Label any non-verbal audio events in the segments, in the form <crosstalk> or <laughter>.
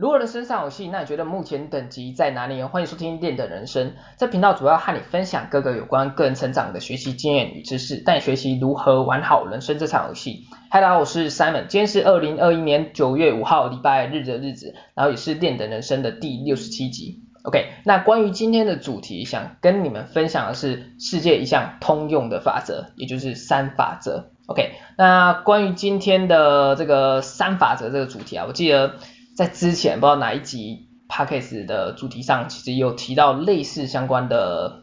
如果人生上有戏？那你觉得目前等级在哪里？欢迎收听练的人生，这频道主要和你分享各个有关个人成长的学习经验与知识，带你学习如何玩好人生这场游戏。嗨，大家好，我是 Simon，今天是二零二一年九月五号礼拜日的日子，然后也是练的人生的第六十七集。OK，那关于今天的主题，想跟你们分享的是世界一项通用的法则，也就是三法则。OK，那关于今天的这个三法则这个主题啊，我记得。在之前不知道哪一集 Podcast 的主题上，其实有提到类似相关的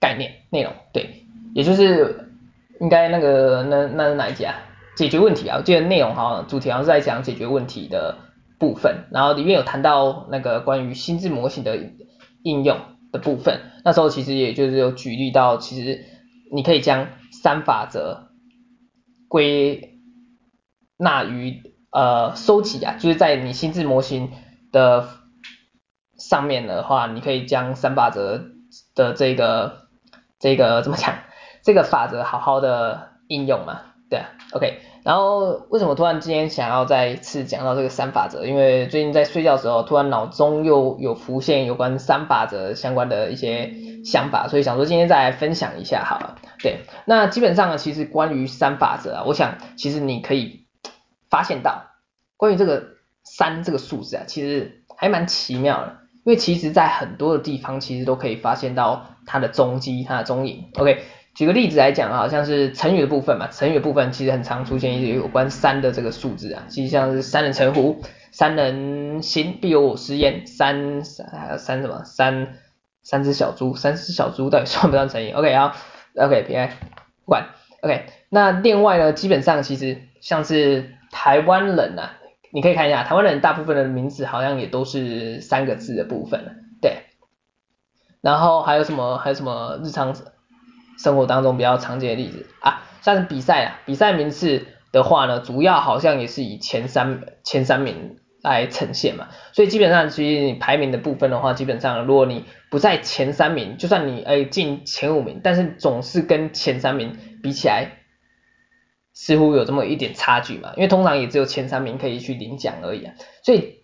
概念内容，对，也就是应该那个那那是哪一集啊？解决问题啊，我记得内容好像主题好像是在讲解决问题的部分，然后里面有谈到那个关于心智模型的应用的部分，那时候其实也就是有举例到，其实你可以将三法则归纳于。呃，收集啊，就是在你心智模型的上面的话，你可以将三法则的这个这个怎么讲？<laughs> 这个法则好好的应用嘛，对啊，OK。然后为什么突然今天想要再次讲到这个三法则？因为最近在睡觉的时候，突然脑中又有浮现有关三法则相关的一些想法，所以想说今天再来分享一下好了。对，那基本上呢，其实关于三法则啊，我想其实你可以。发现到关于这个三这个数字啊，其实还蛮奇妙的，因为其实在很多的地方其实都可以发现到它的踪迹、它的踪影。OK，举个例子来讲，好像是成语的部分嘛，成语的部分其实很常出现一些有关三的这个数字啊，其实像是三人成虎、三人行必有我师焉、三三三什么三三只小猪、三只小猪到底算不算成语？OK 啊，OK 平安不管 OK，那另外呢，基本上其实像是。台湾人呐、啊，你可以看一下，台湾人大部分的名字好像也都是三个字的部分，对。然后还有什么？还有什么日常生活当中比较常见的例子啊？像是比赛啊，比赛名次的话呢，主要好像也是以前三前三名来呈现嘛。所以基本上，其实你排名的部分的话，基本上如果你不在前三名，就算你哎进前五名，但是总是跟前三名比起来。似乎有这么一点差距嘛，因为通常也只有前三名可以去领奖而已啊，所以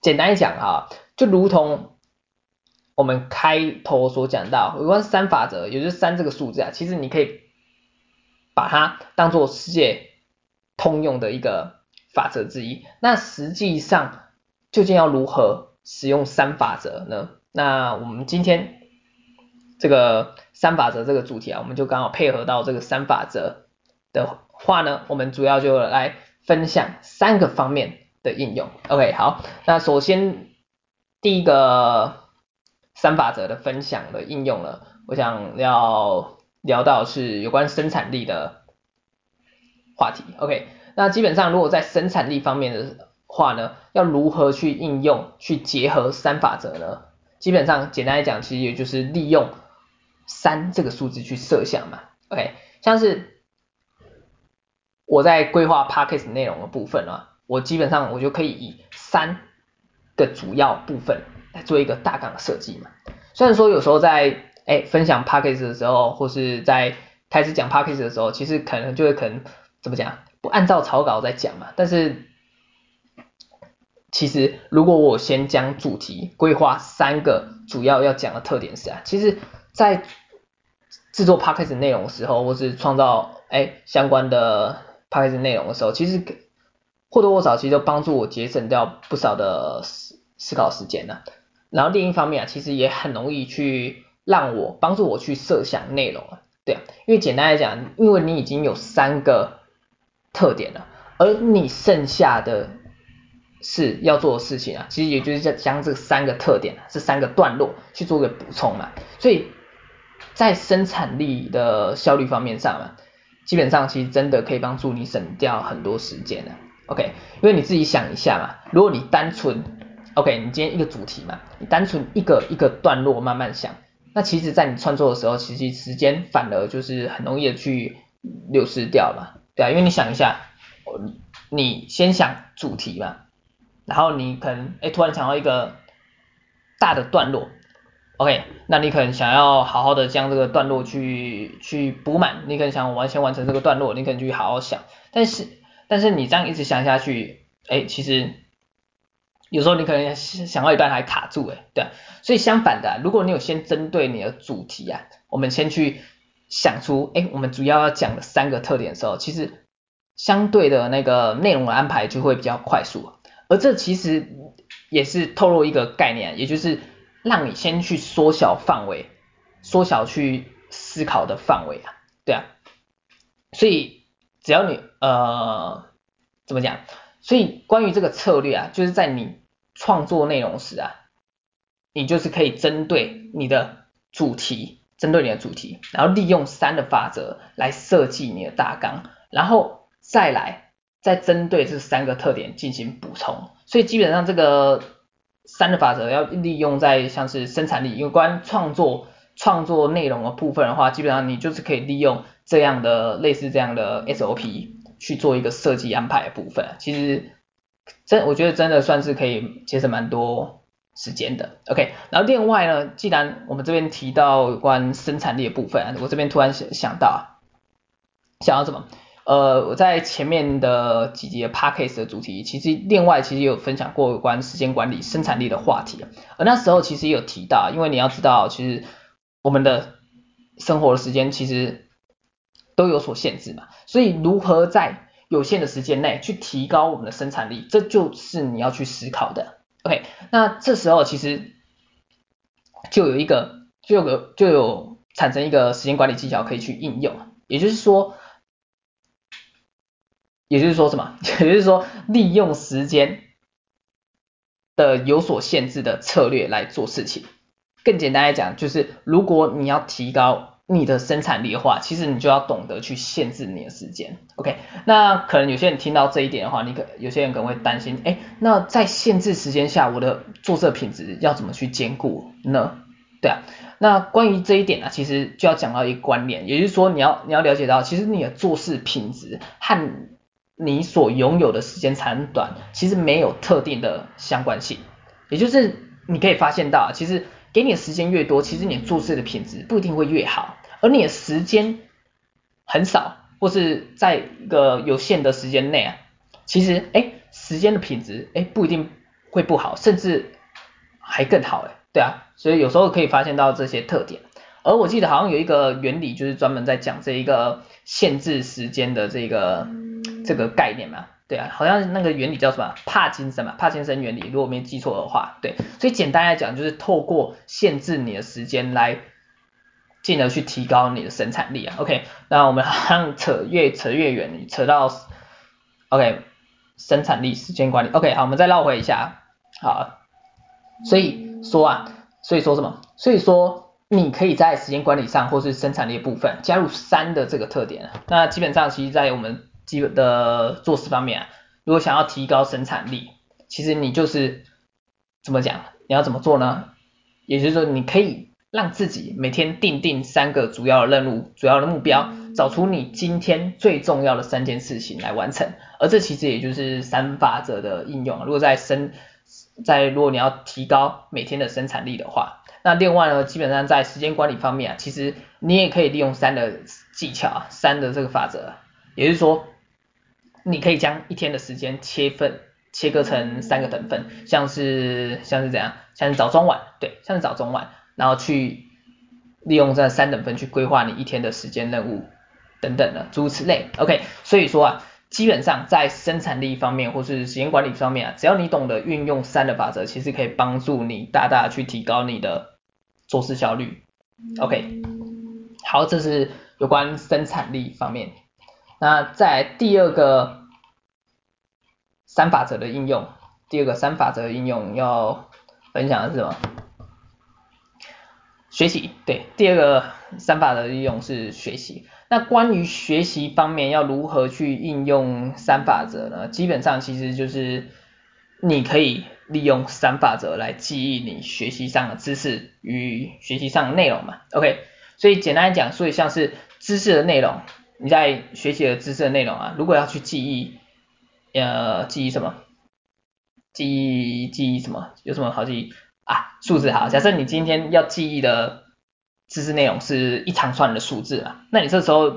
简单讲哈，就如同我们开头所讲到有关三法则，也就是三这个数字啊，其实你可以把它当做世界通用的一个法则之一。那实际上究竟要如何使用三法则呢？那我们今天这个三法则这个主题啊，我们就刚好配合到这个三法则的。话呢，我们主要就来分享三个方面的应用。OK，好，那首先第一个三法则的分享的应用呢，我想要聊到是有关生产力的话题。OK，那基本上如果在生产力方面的话呢，要如何去应用去结合三法则呢？基本上简单来讲，其实也就是利用三这个数字去设想嘛。OK，像是。我在规划 Podcast 内容的部分啊，我基本上我就可以以三个主要部分来做一个大纲的设计嘛。虽然说有时候在哎分享 Podcast 的时候，或是在开始讲 Podcast 的时候，其实可能就会可能怎么讲，不按照草稿在讲嘛。但是其实如果我先将主题规划三个主要要讲的特点是啊，其实在制作 Podcast 内容的时候，或是创造哎相关的。拍这内容的时候，其实或多或少其实都帮助我节省掉不少的思思考时间呢、然后另一方面啊，其实也很容易去让我帮助我去设想内容啊，对啊，因为简单来讲，因为你已经有三个特点了，而你剩下的是要做的事情啊，其实也就是将这三个特点啊，这三个段落去做个补充嘛。所以在生产力的效率方面上啊。基本上其实真的可以帮助你省掉很多时间的，OK？因为你自己想一下嘛，如果你单纯，OK？你今天一个主题嘛，你单纯一个一个段落慢慢想，那其实在你创作的时候，其实时间反而就是很容易的去流失掉嘛，对啊，因为你想一下，你先想主题嘛，然后你可能哎突然想到一个大的段落。OK，那你可能想要好好的将这个段落去去补满，你可能想完全完成这个段落，你可能去好好想，但是但是你这样一直想下去，哎，其实有时候你可能想到一半还卡住哎，对啊，所以相反的，如果你有先针对你的主题啊，我们先去想出，哎，我们主要要讲的三个特点的时候，其实相对的那个内容的安排就会比较快速，而这其实也是透露一个概念，也就是让你先去缩小范围，缩小去思考的范围啊，对啊，所以只要你呃怎么讲？所以关于这个策略啊，就是在你创作内容时啊，你就是可以针对你的主题，针对你的主题，然后利用三的法则来设计你的大纲，然后再来再针对这三个特点进行补充。所以基本上这个三的法则要利用在像是生产力有关创作创作内容的部分的话，基本上你就是可以利用这样的类似这样的 SOP。去做一个设计安排的部分，其实真我觉得真的算是可以节省蛮多时间的。OK，然后另外呢，既然我们这边提到有关生产力的部分，我这边突然想想到，想到什么？呃，我在前面的几集的 Podcast 的主题，其实另外其实有分享过有关时间管理、生产力的话题，而那时候其实也有提到，因为你要知道，其实我们的生活的时间其实。都有所限制嘛，所以如何在有限的时间内去提高我们的生产力，这就是你要去思考的。OK，那这时候其实就有一个，就有个，就有产生一个时间管理技巧可以去应用，也就是说，也就是说什么？<laughs> 也就是说，利用时间的有所限制的策略来做事情。更简单来讲，就是如果你要提高。你的生产力的话，其实你就要懂得去限制你的时间。OK，那可能有些人听到这一点的话，你可有些人可能会担心，哎，那在限制时间下，我的做事品质要怎么去兼顾呢？对啊，那关于这一点呢、其实就要讲到一个观念，也就是说，你要你要了解到，其实你的做事品质和你所拥有的时间长短，其实没有特定的相关性。也就是你可以发现到，其实。给你的时间越多，其实你做事的品质不一定会越好，而你的时间很少，或是在一个有限的时间内啊，其实哎，时间的品质哎不一定会不好，甚至还更好哎，对啊，所以有时候可以发现到这些特点。而我记得好像有一个原理，就是专门在讲这一个限制时间的这个这个概念嘛。对啊，好像那个原理叫什么？帕金森嘛，帕金森原理，如果没记错的话，对。所以简单来讲，就是透过限制你的时间来，进而去提高你的生产力啊。OK，那我们好像扯越扯越远，扯到 OK 生产力、时间管理。OK，好，我们再绕回一下。好，所以说啊，所以说什么？所以说你可以在时间管理上或是生产力的部分加入三的这个特点。那基本上，其实，在我们基本的做事方面啊，如果想要提高生产力，其实你就是怎么讲？你要怎么做呢？也就是说，你可以让自己每天定定三个主要的任务、主要的目标，找出你今天最重要的三件事情来完成。而这其实也就是三法则的应用。如果在生在如果你要提高每天的生产力的话，那另外呢，基本上在时间管理方面啊，其实你也可以利用三的技巧啊，三的这个法则，也就是说。你可以将一天的时间切分，切割成三个等份，像是像是怎样，像是早中晚，对，像是早中晚，然后去利用这三等分去规划你一天的时间任务等等的诸如此类。OK，所以说啊，基本上在生产力方面或是时间管理方面啊，只要你懂得运用三的法则，其实可以帮助你大大去提高你的做事效率。OK，好，这是有关生产力方面。那在第二个三法则的应用，第二个三法则的应用要分享的是什么？学习，对，第二个三法则的应用是学习。那关于学习方面要如何去应用三法则呢？基本上其实就是你可以利用三法则来记忆你学习上的知识与学习上的内容嘛。OK，所以简单来讲，所以像是知识的内容。你在学习的知识的内容啊，如果要去记忆，呃，记忆什么？记忆记忆什么？有什么好记忆啊？数字好，假设你今天要记忆的知识内容是一长串的数字嘛，那你这时候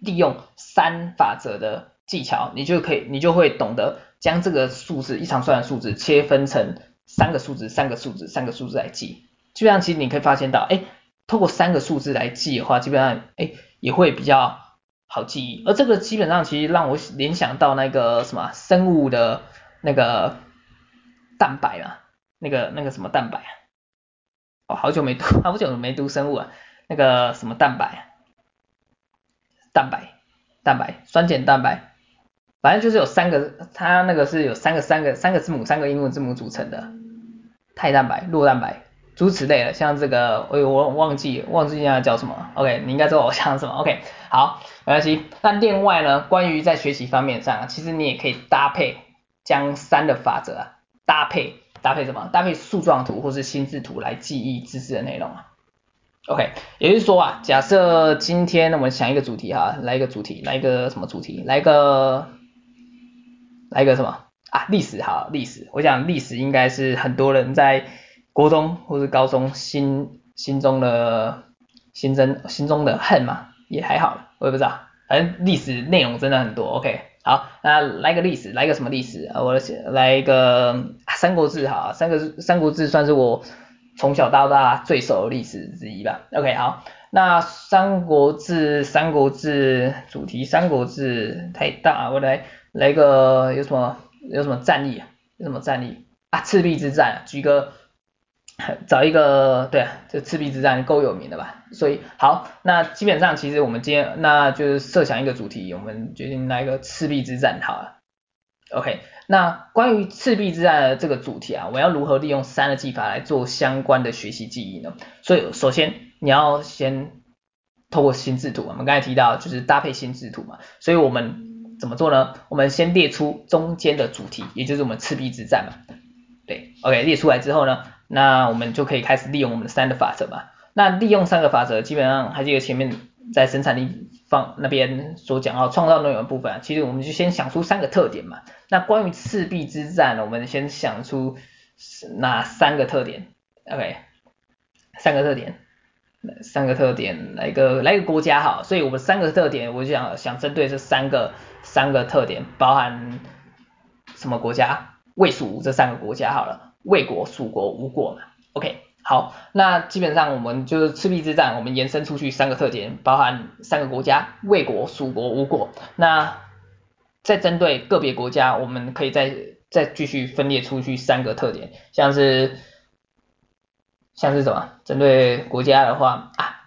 利用三法则的技巧，你就可以，你就会懂得将这个数字一长串的数字切分成三个数字、三个数字、三个数字来记。基本上其实你可以发现到，哎，透过三个数字来记的话，基本上哎也会比较好记忆。而这个基本上其实让我联想到那个什么生物的那个蛋白嘛，那个那个什么蛋白啊？哦，好久没读，<laughs> 好久没读生物啊，那个什么蛋白？蛋白，蛋白，酸碱蛋白，反正就是有三个，它那个是有三个三个三个字母，三个英文字母组成的肽蛋白、酪蛋白。如此类的，像这个，我我忘记忘记它叫什么，OK，你应该知道我想什么，OK，好，没关系。那另外呢，关于在学习方面上，其实你也可以搭配将三的法则啊，搭配搭配什么？搭配树状图或是心智图来记忆知识的内容啊，OK，也就是说啊，假设今天我们想一个主题哈，来一个主题，来一个什么主题？来一个来一个什么啊？历史好，历史，我想历史应该是很多人在。国中或是高中心心中的心中心中的恨嘛，也还好，我也不知道，反正历史内容真的很多。OK，好，那来个历史，来个什么历史啊？我来一个《三国志》哈，三个《三国志》算是我从小到大最熟历史之一吧。OK，好，那《三国志》《三国志》主题《三国志》太大，我来来个有什么有什么战役啊？有什么战役啊？赤壁之战，举个。找一个，对啊，这赤壁之战够有名的吧？所以好，那基本上其实我们今天那就是设想一个主题，我们决定来一个赤壁之战好了。OK，那关于赤壁之战的这个主题啊，我要如何利用三的技法来做相关的学习记忆呢？所以首先你要先透过心智图，我们刚才提到就是搭配心智图嘛，所以我们怎么做呢？我们先列出中间的主题，也就是我们赤壁之战嘛。对，OK，列出来之后呢？那我们就可以开始利用我们的三的法则嘛。那利用三个法则，基本上还记得前面在生产力方那边所讲到创造内容的部分啊，其实我们就先想出三个特点嘛。那关于赤壁之战，我们先想出哪三个特点？OK，三个特点，三个特点，来一个来一个国家哈。所以我们三个特点，我就想想针对这三个三个特点，包含什么国家？魏、蜀、吴这三个国家好了。魏国、蜀国、吴国嘛，OK，好，那基本上我们就是赤壁之战，我们延伸出去三个特点，包含三个国家，魏国、蜀国、吴国。那再针对个别国家，我们可以再再继续分裂出去三个特点，像是像是什么？针对国家的话啊，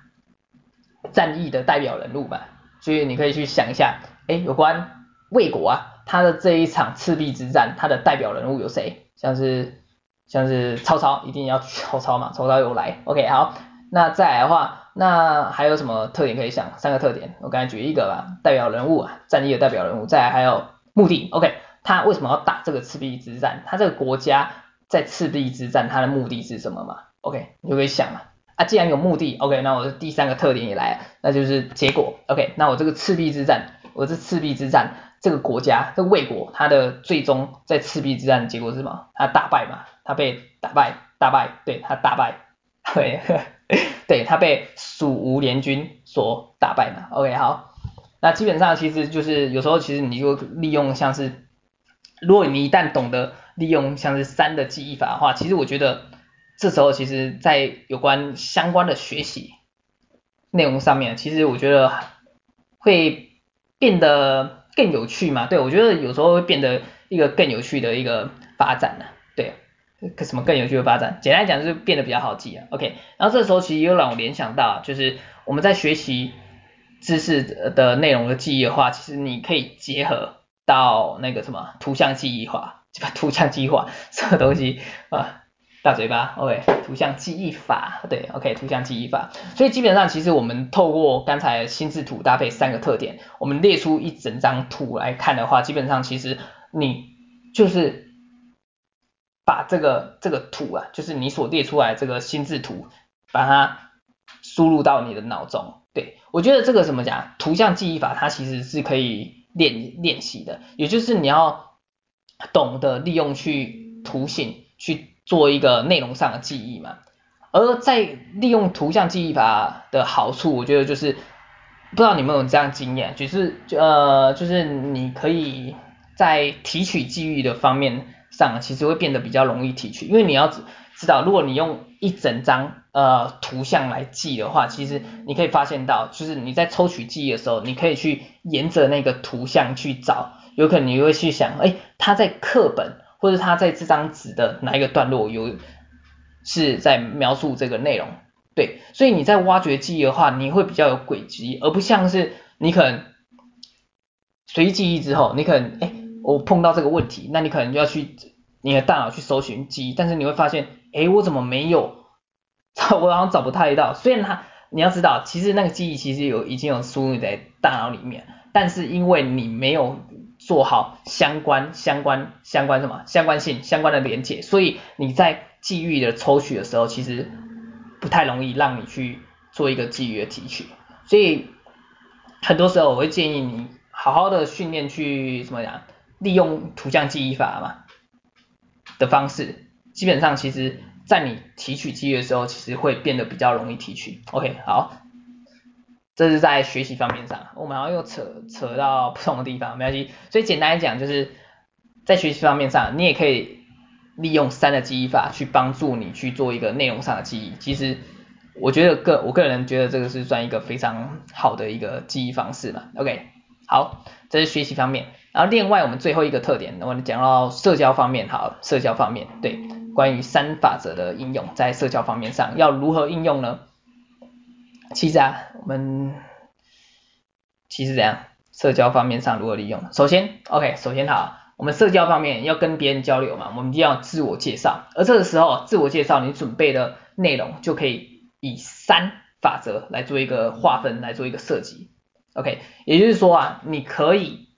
战役的代表人物吧，所以你可以去想一下，哎，有关魏国啊，他的这一场赤壁之战，他的代表人物有谁？像是。像是曹操，一定要曹操嘛，<laughs> 曹操有来，OK，好，那再来的话，那还有什么特点可以想？三个特点，我刚才举一个吧，代表人物啊，战役的代表人物，再来还有目的，OK，他为什么要打这个赤壁之战？他这个国家在赤壁之战，他的目的是什么嘛？OK，你就可以想了，啊，既然有目的，OK，那我的第三个特点也来了，那就是结果，OK，那我这个赤壁之战，我这赤壁之战。这个国家，这魏国，他的最终在赤壁之战的结果是什么？他大败嘛，他被打败，大败，对，他大败，<laughs> 对，<laughs> 对，他被蜀吴联军所打败嘛。OK，好，那基本上其实就是有时候其实你就利用像是，如果你一旦懂得利用像是三的记忆法的话，其实我觉得这时候其实在有关相关的学习内容上面，其实我觉得会变得。更有趣嘛？对，我觉得有时候会变得一个更有趣的一个发展呢、啊。对，什么更有趣的发展？简单来讲就是变得比较好记啊。OK，然后这时候其实又让我联想到，就是我们在学习知识的内容的记忆的话，其实你可以结合到那个什么图像记忆法，这 <laughs> 个图像记忆法什么东西啊？大嘴巴，OK，图像记忆法，对，OK，图像记忆法。所以基本上，其实我们透过刚才心智图搭配三个特点，我们列出一整张图来看的话，基本上其实你就是把这个这个图啊，就是你所列出来这个心智图，把它输入到你的脑中。对，我觉得这个怎么讲？图像记忆法它其实是可以练练习的，也就是你要懂得利用去图形去。做一个内容上的记忆嘛，而在利用图像记忆法的好处，我觉得就是不知道你们有没有这样经验，就是呃就是你可以在提取记忆的方面上，其实会变得比较容易提取，因为你要知道，如果你用一整张呃图像来记的话，其实你可以发现到，就是你在抽取记忆的时候，你可以去沿着那个图像去找，有可能你会去想，哎，他在课本或者他在这张纸的哪一个段落有是在描述这个内容，对，所以你在挖掘记忆的话，你会比较有轨迹，而不像是你可能随记忆之后，你可能哎，我碰到这个问题，那你可能就要去你的大脑去搜寻记忆，但是你会发现。诶，我怎么没有？<laughs> 我好像找不太到。虽然它，你要知道，其实那个记忆其实有已经有输入在大脑里面，但是因为你没有做好相关、相关、相关什么相关性、相关的连接，所以你在记忆的抽取的时候，其实不太容易让你去做一个记忆的提取。所以很多时候我会建议你好好的训练去怎么样利用图像记忆法嘛的方式。基本上，其实，在你提取记忆的时候，其实会变得比较容易提取。OK，好，这是在学习方面上，我们好像又扯扯到不同的地方，没关系。所以简单来讲，就是在学习方面上，你也可以利用三的记忆法去帮助你去做一个内容上的记忆。其实，我觉得个我个人觉得这个是算一个非常好的一个记忆方式嘛。OK，好，这是学习方面。然后另外我们最后一个特点，我们讲到社交方面，好，社交方面，对。关于三法则的应用，在社交方面上要如何应用呢？其实啊，我们其实这样，社交方面上如何利用？首先，OK，首先好，我们社交方面要跟别人交流嘛，我们一定要自我介绍，而这个时候自我介绍你准备的内容就可以以三法则来做一个划分，来做一个设计。OK，也就是说啊，你可以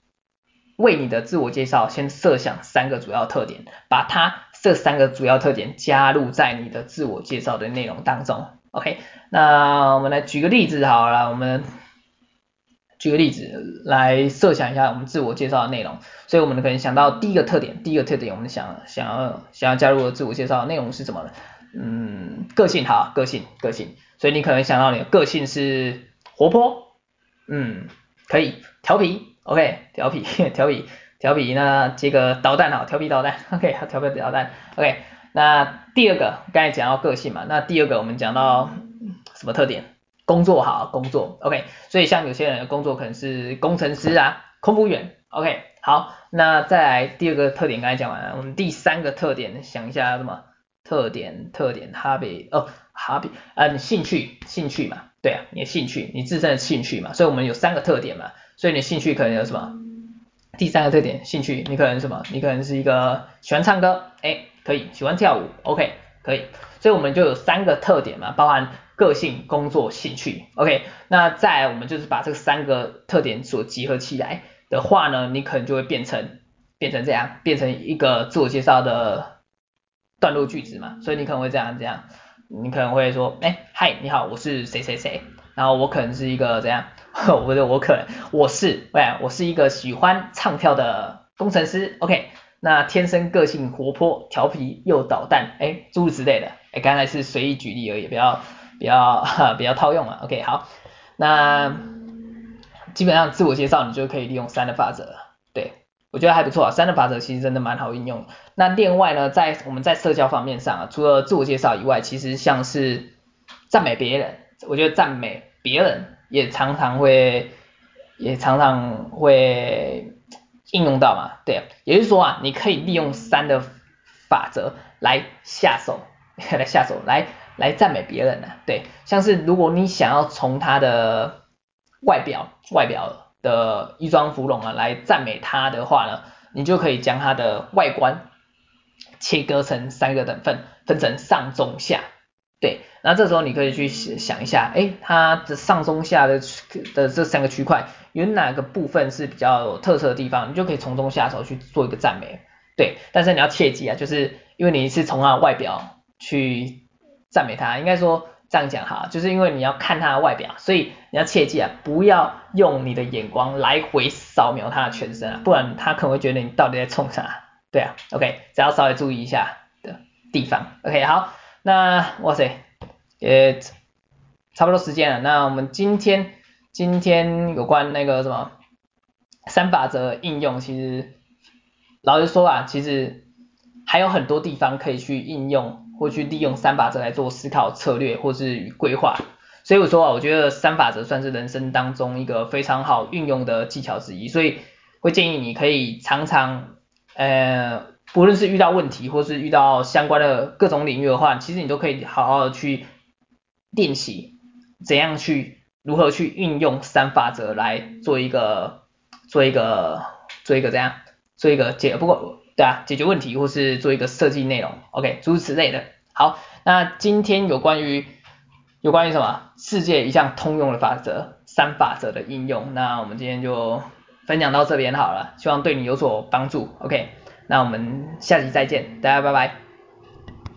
为你的自我介绍先设想三个主要特点，把它。这三个主要特点加入在你的自我介绍的内容当中，OK？那我们来举个例子好了，我们举个例子来设想一下我们自我介绍的内容。所以我们可能想到第一个特点，第一个特点我们想想要想要加入的自我介绍的内容是什么呢？嗯，个性好，个性个性。所以你可能想到你的个性是活泼，嗯，可以调皮，OK？调皮 <laughs> 调皮。调皮，那这个捣蛋好，调皮捣蛋，OK，调皮捣蛋，OK。那第二个，刚才讲到个性嘛，那第二个我们讲到什么特点？工作好，工作，OK。所以像有些人的工作可能是工程师啊，空服员，OK。好，那再来第二个特点，刚才讲完了，我们第三个特点，想一下什么？特点，特点，hobby，哦，hobby，啊，你兴趣，兴趣嘛，对啊，你的兴趣，你自身的兴趣嘛，所以我们有三个特点嘛，所以你兴趣可能有什么？第三个特点，兴趣，你可能什么？你可能是一个喜欢唱歌，哎，可以，喜欢跳舞，OK，可以。所以我们就有三个特点嘛，包含个性、工作、兴趣，OK。那再我们就是把这三个特点所集合起来的话呢，你可能就会变成变成这样，变成一个自我介绍的段落句子嘛。所以你可能会这样这样，你可能会说，哎，嗨，你好，我是谁谁谁，然后我可能是一个这样。<laughs> 不是我可能，我是，喂，我是一个喜欢唱跳的工程师，OK，那天生个性活泼、调皮又捣蛋，哎，诸如此类的，哎，刚才是随意举例而已，不要不要 <laughs> 不要套用了，OK，好，那基本上自我介绍你就可以利用三的法则，对，我觉得还不错啊，三的法则其实真的蛮好运用。那另外呢，在我们在社交方面上啊，除了自我介绍以外，其实像是赞美别人，我觉得赞美别人。也常常会，也常常会应用到嘛，对，也就是说啊，你可以利用三的法则来下手，<laughs> 来下手，来来赞美别人啊，对，像是如果你想要从他的外表，外表的衣装芙蓉啊来赞美他的话呢，你就可以将他的外观切割成三个等份，分成上中下。对，那这时候你可以去想一下，哎，它的上中下的的这三个区块有哪个部分是比较有特色的地方，你就可以从中下手去做一个赞美。对，但是你要切记啊，就是因为你是从他的外表去赞美他，应该说这样讲哈，就是因为你要看他的外表，所以你要切记啊，不要用你的眼光来回扫描他的全身啊，不然他可能会觉得你到底在冲啥。对啊，OK，只要稍微注意一下的地方，OK，好。那哇塞，也差不多时间了。那我们今天今天有关那个什么三法则应用，其实老实说啊，其实还有很多地方可以去应用或去利用三法则来做思考策略或是规划。所以我说啊，我觉得三法则算是人生当中一个非常好运用的技巧之一，所以会建议你可以常常，呃，不论是遇到问题或是遇到相关的各种领域的话，其实你都可以好好的去练习怎样去如何去运用三法则来做一个做一个做一个怎样做一个解，不过对啊，解决问题或是做一个设计内容，OK，诸如此类的。好，那今天有关于有关于什么？世界一项通用的法则，三法则的应用。那我们今天就分享到这边好了，希望对你有所帮助。OK，那我们下集再见，大家拜拜。